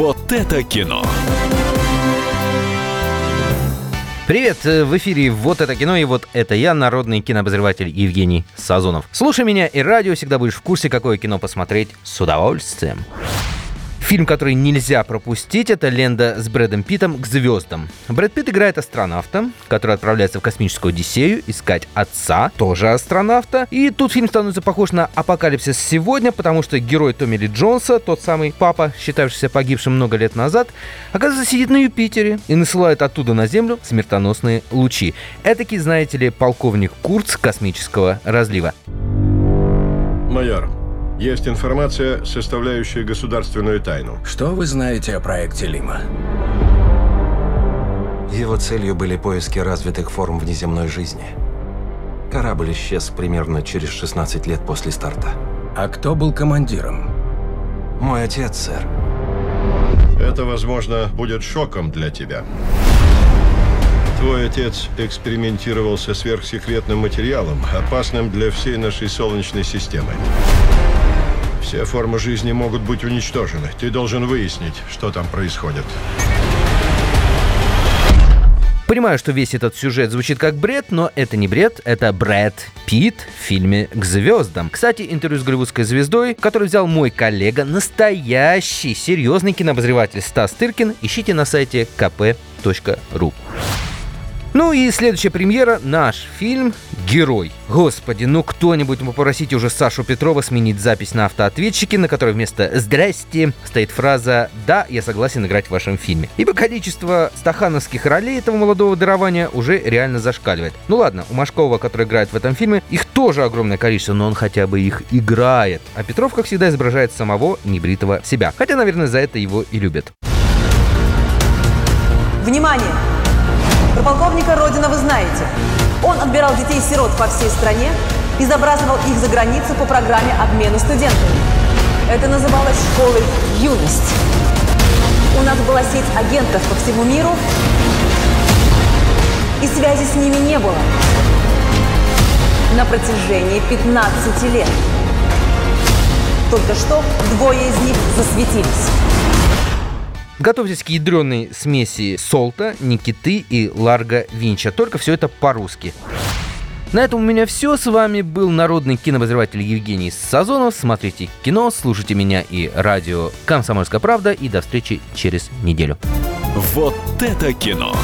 Вот это кино. Привет, э, в эфире «Вот это кино» и вот это я, народный кинообозреватель Евгений Сазонов. Слушай меня и радио, всегда будешь в курсе, какое кино посмотреть с удовольствием. Фильм, который нельзя пропустить, это лента с Брэдом Питтом к звездам. Брэд Питт играет астронавта, который отправляется в космическую Одиссею искать отца, тоже астронавта. И тут фильм становится похож на «Апокалипсис сегодня», потому что герой Томми Ли Джонса, тот самый папа, считавшийся погибшим много лет назад, оказывается, сидит на Юпитере и насылает оттуда на Землю смертоносные лучи. Этакий, знаете ли, полковник Курц космического разлива. Майор, есть информация, составляющая государственную тайну. Что вы знаете о проекте Лима? Его целью были поиски развитых форм внеземной жизни. Корабль исчез примерно через 16 лет после старта. А кто был командиром? Мой отец, сэр. Это, возможно, будет шоком для тебя. Твой отец экспериментировал со сверхсекретным материалом, опасным для всей нашей Солнечной системы. Все формы жизни могут быть уничтожены. Ты должен выяснить, что там происходит. Понимаю, что весь этот сюжет звучит как бред, но это не бред, это Брэд Питт в фильме «К звездам». Кстати, интервью с голливудской звездой, который взял мой коллега, настоящий, серьезный кинообозреватель Стас Тыркин, ищите на сайте kp.ru. Ну и следующая премьера – наш фильм «Герой». Господи, ну кто-нибудь попросите уже Сашу Петрова сменить запись на автоответчике, на которой вместо «Здрасте» стоит фраза «Да, я согласен играть в вашем фильме». Ибо количество стахановских ролей этого молодого дарования уже реально зашкаливает. Ну ладно, у Машкова, который играет в этом фильме, их тоже огромное количество, но он хотя бы их играет. А Петров, как всегда, изображает самого небритого себя. Хотя, наверное, за это его и любят. Внимание! Про полковника Родина вы знаете. Он отбирал детей-сирот по всей стране и забрасывал их за границу по программе обмена студентами. Это называлось школой «Юность». У нас была сеть агентов по всему миру, и связи с ними не было на протяжении 15 лет. Только что двое из них засветились. Готовьтесь к ядреной смеси Солта, Никиты и Ларга Винча. Только все это по-русски. На этом у меня все. С вами был народный кинообозреватель Евгений Сазонов. Смотрите кино, слушайте меня и радио «Комсомольская правда». И до встречи через неделю. Вот это кино.